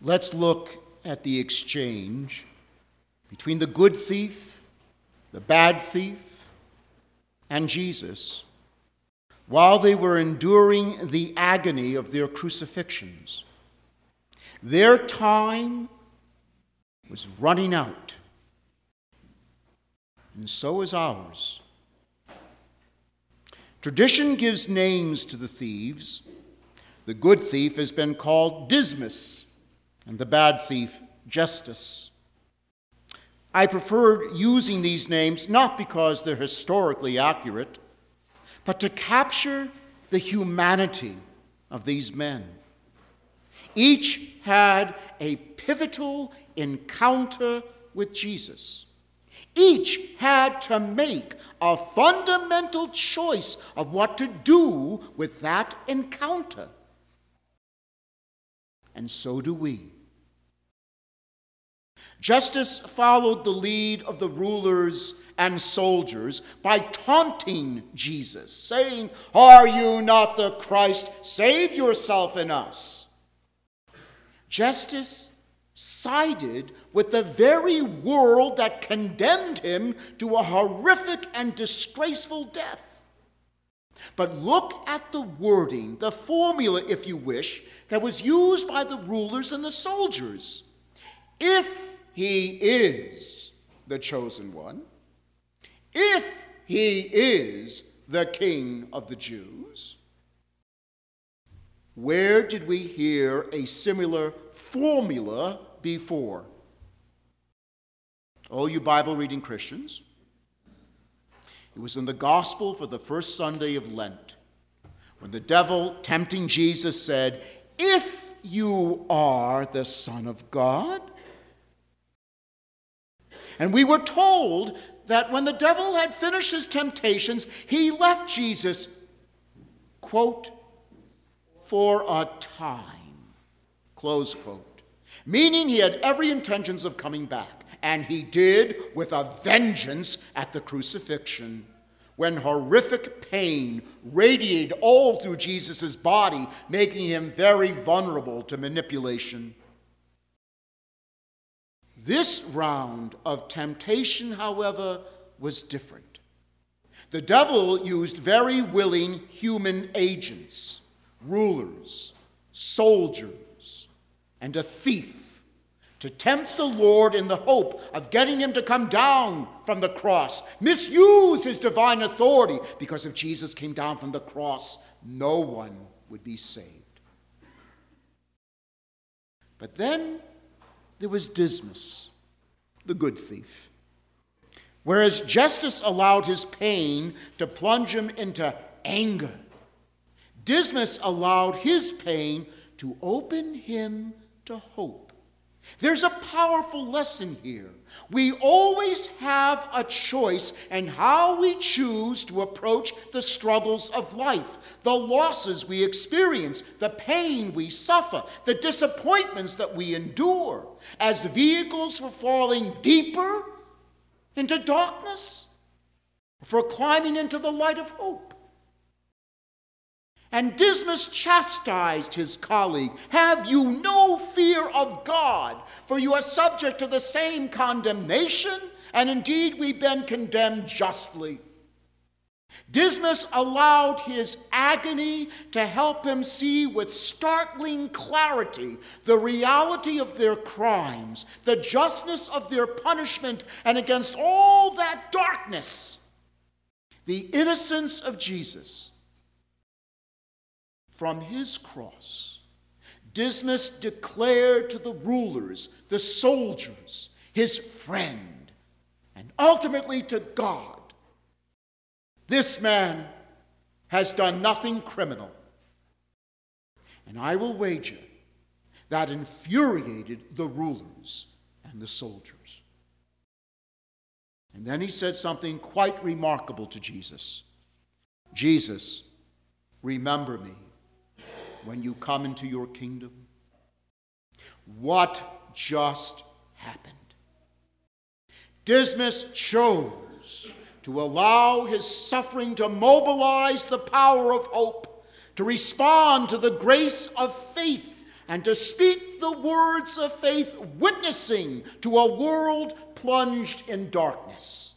let's look at the exchange between the good thief, the bad thief, and Jesus while they were enduring the agony of their crucifixions. Their time was running out, and so is ours. Tradition gives names to the thieves. The good thief has been called Dismas, and the bad thief, Gestas. I prefer using these names not because they're historically accurate, but to capture the humanity of these men. Each had a pivotal encounter with Jesus. Each had to make a fundamental choice of what to do with that encounter. And so do we. Gestas followed the lead of the rulers and soldiers by taunting Jesus, saying, Are you not the Christ? Save yourself and us. Gestas sided with the very world that condemned him to a horrific and disgraceful death. But look at the wording, the formula, if you wish, that was used by the rulers and the soldiers. If he is the chosen one, if he is the king of the Jews, where did we hear a similar formula before? Oh, you Bible reading Christians. It was in the gospel for the first Sunday of Lent when the devil, tempting Jesus, said, If you are the Son of God. And we were told that when the devil had finished his temptations, he left Jesus, quote, for a time, close quote, meaning he had every intentions of coming back. And he did with a vengeance at the crucifixion when horrific pain radiated all through Jesus' body, making him very vulnerable to manipulation. This round of temptation, however, was different. The devil used very willing human agents, rulers, soldiers, and a thief to tempt the Lord in the hope of getting him to come down from the cross, misuse his divine authority, because if Jesus came down from the cross, no one would be saved. But then there was Dismas, the good thief. Whereas Gestas allowed his pain to plunge him into anger, Dismas allowed his pain to open him to hope. There's a powerful lesson here. We always have a choice in how we choose to approach the struggles of life, the losses we experience, the pain we suffer, the disappointments that we endure, as vehicles for falling deeper into darkness, for climbing into the light of hope. And Dismas chastised his colleague Have you no fear of God? For you are subject to the same condemnation, and indeed we've been condemned justly. Dismas allowed his agony to help him see with startling clarity the reality of their crimes, the justness of their punishment, and against all that darkness, the innocence of Jesus from his cross, Dismas declared to the rulers, the soldiers, his friend, and ultimately to God this man has done nothing criminal. And I will wager that infuriated the rulers and the soldiers. And then he said something quite remarkable to Jesus Jesus, remember me when you come into your kingdom? What just happened? Dismas chose to allow his suffering to mobilize the power of hope, to respond to the grace of faith and to speak the words of faith, witnessing to a world plunged in darkness.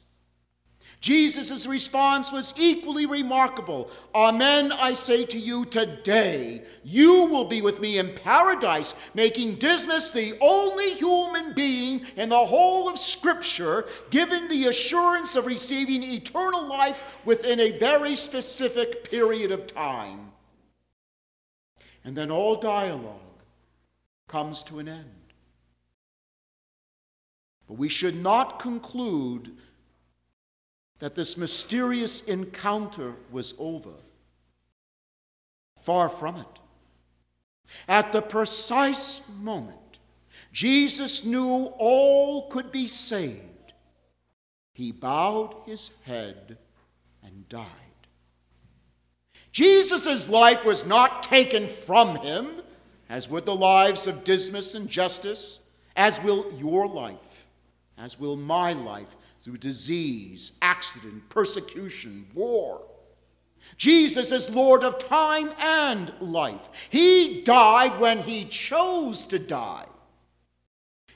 Jesus' response was equally remarkable. Amen, I say to you today, you will be with me in paradise, making Dismas the only human being in the whole of Scripture given the assurance of receiving eternal life within a very specific period of time. And then all dialogue comes to an end. But we should not conclude that this mysterious encounter was over. Far from it. At the precise moment Jesus knew all could be saved, he bowed his head and died. Jesus' life was not taken from him, as would the lives of Dismas and Gestas, as will your life, as will my life, through disease, accident, persecution, war. Jesus is Lord of time and life. He died when he chose to die.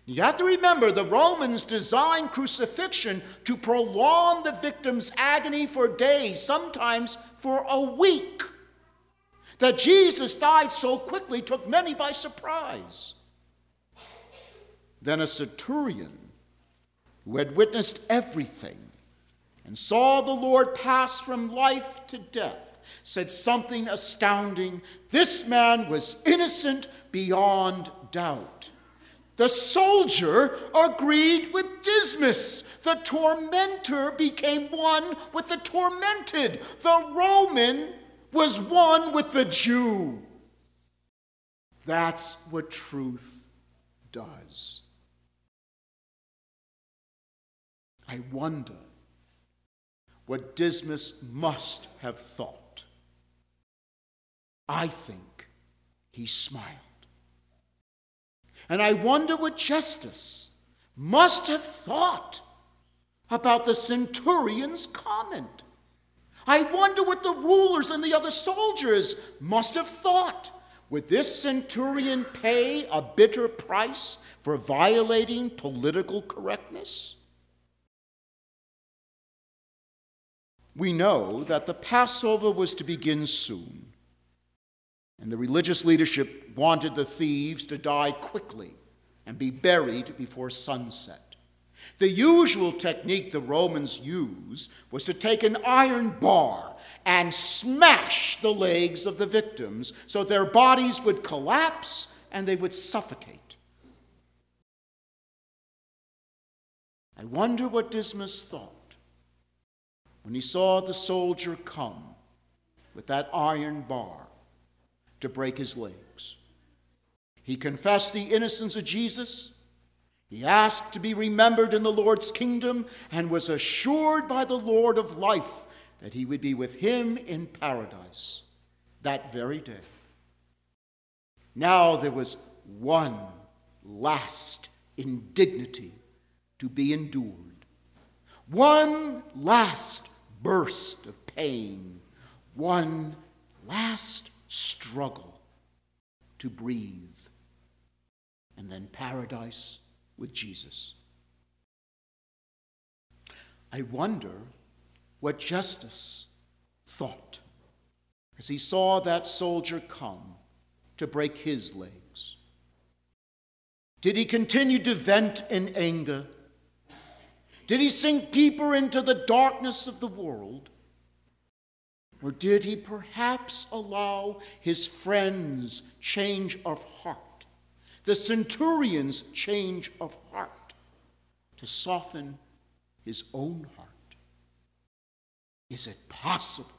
You have to remember the Romans designed crucifixion to prolong the victim's agony for days, sometimes for a week. That Jesus died so quickly took many by surprise. Then a centurion who had witnessed everything and saw the Lord pass from life to death, said something astounding. This man was innocent beyond doubt. The soldier agreed with Dismas. The tormentor became one with the tormented. The Roman was one with the Jew. That's what truth does. I wonder what Dismas must have thought. I think he smiled. And I wonder what Gestas must have thought about the centurion's comment. I wonder what the rulers and the other soldiers must have thought. Would this centurion pay a bitter price for violating political correctness? We know that the Passover was to begin soon, and the religious leadership wanted the thieves to die quickly and be buried before sunset. The usual technique the Romans used was to take an iron bar and smash the legs of the victims so their bodies would collapse and they would suffocate. I wonder what Dismas thought when he saw the soldier come with that iron bar to break his legs. He confessed the innocence of Jesus. He asked to be remembered in the Lord's kingdom and was assured by the Lord of life that he would be with him in paradise that very day. Now there was one last indignity to be endured, one last burst of pain, one last struggle to breathe, and then paradise with Jesus. I wonder what Gestas thought as he saw that soldier come to break his legs. Did he continue to vent in anger? Did he sink deeper into the darkness of the world? Or did he perhaps allow his friends' change of heart, the centurion's change of heart, to soften his own heart? Is it possible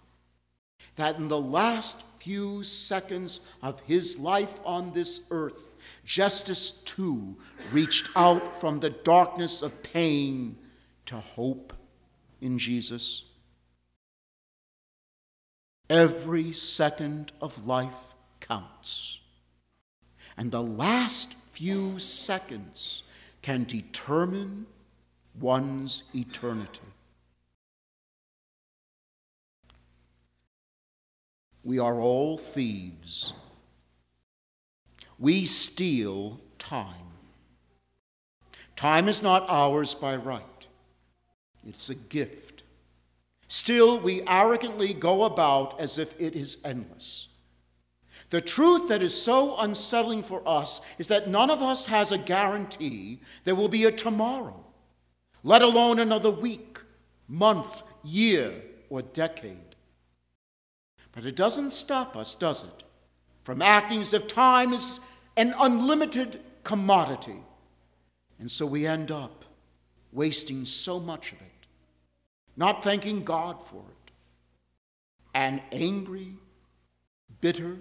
that in the last few seconds of his life on this earth, Gestas too reached out from the darkness of pain to hope in Jesus. Every second of life counts. And the last few seconds can determine one's eternity. We are all thieves. we steal time. Time is not ours by right, it's a gift. Still, we arrogantly go about as if it is endless. The truth that is so unsettling for us is that none of us has a guarantee there will be a tomorrow, let alone another week, month, year, or decade. But it doesn't stop us, does it, from acting as if time is an unlimited commodity. And so we end up wasting so much of it, not thanking God for it, and angry, bitter,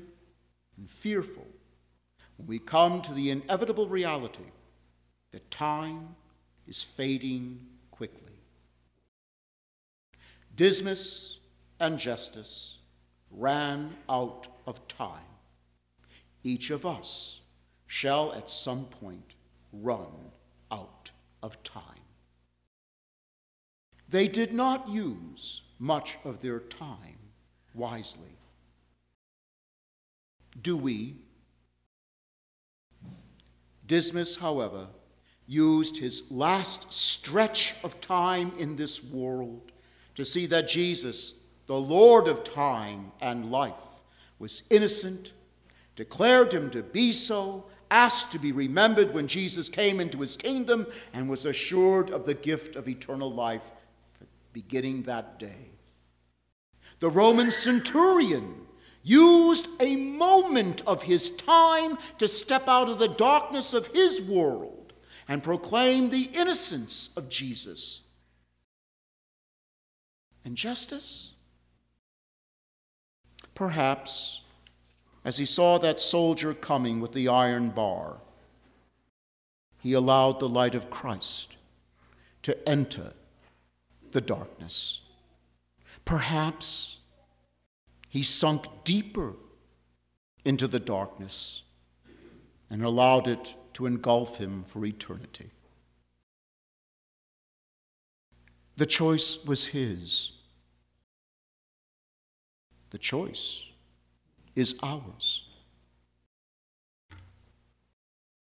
and fearful when we come to the inevitable reality that time is fading quickly. Dismas and Gestas ran out of time. Each of us shall at some point run out of time. They did not use much of their time wisely. Do we? Dismas, however, used his last stretch of time in this world to see that Jesus, the Lord of time and life, was innocent, declared him to be so, asked to be remembered when Jesus came into his kingdom, and was assured of the gift of eternal life beginning that day. The Roman centurion used a moment of his time to step out of the darkness of his world and proclaim the innocence of Jesus. And Gestas? Perhaps as he saw that soldier coming with the iron bar, he allowed the light of Christ to enter the darkness. Perhaps he sunk deeper into the darkness and allowed it to engulf him for eternity. The choice was his. The choice is ours.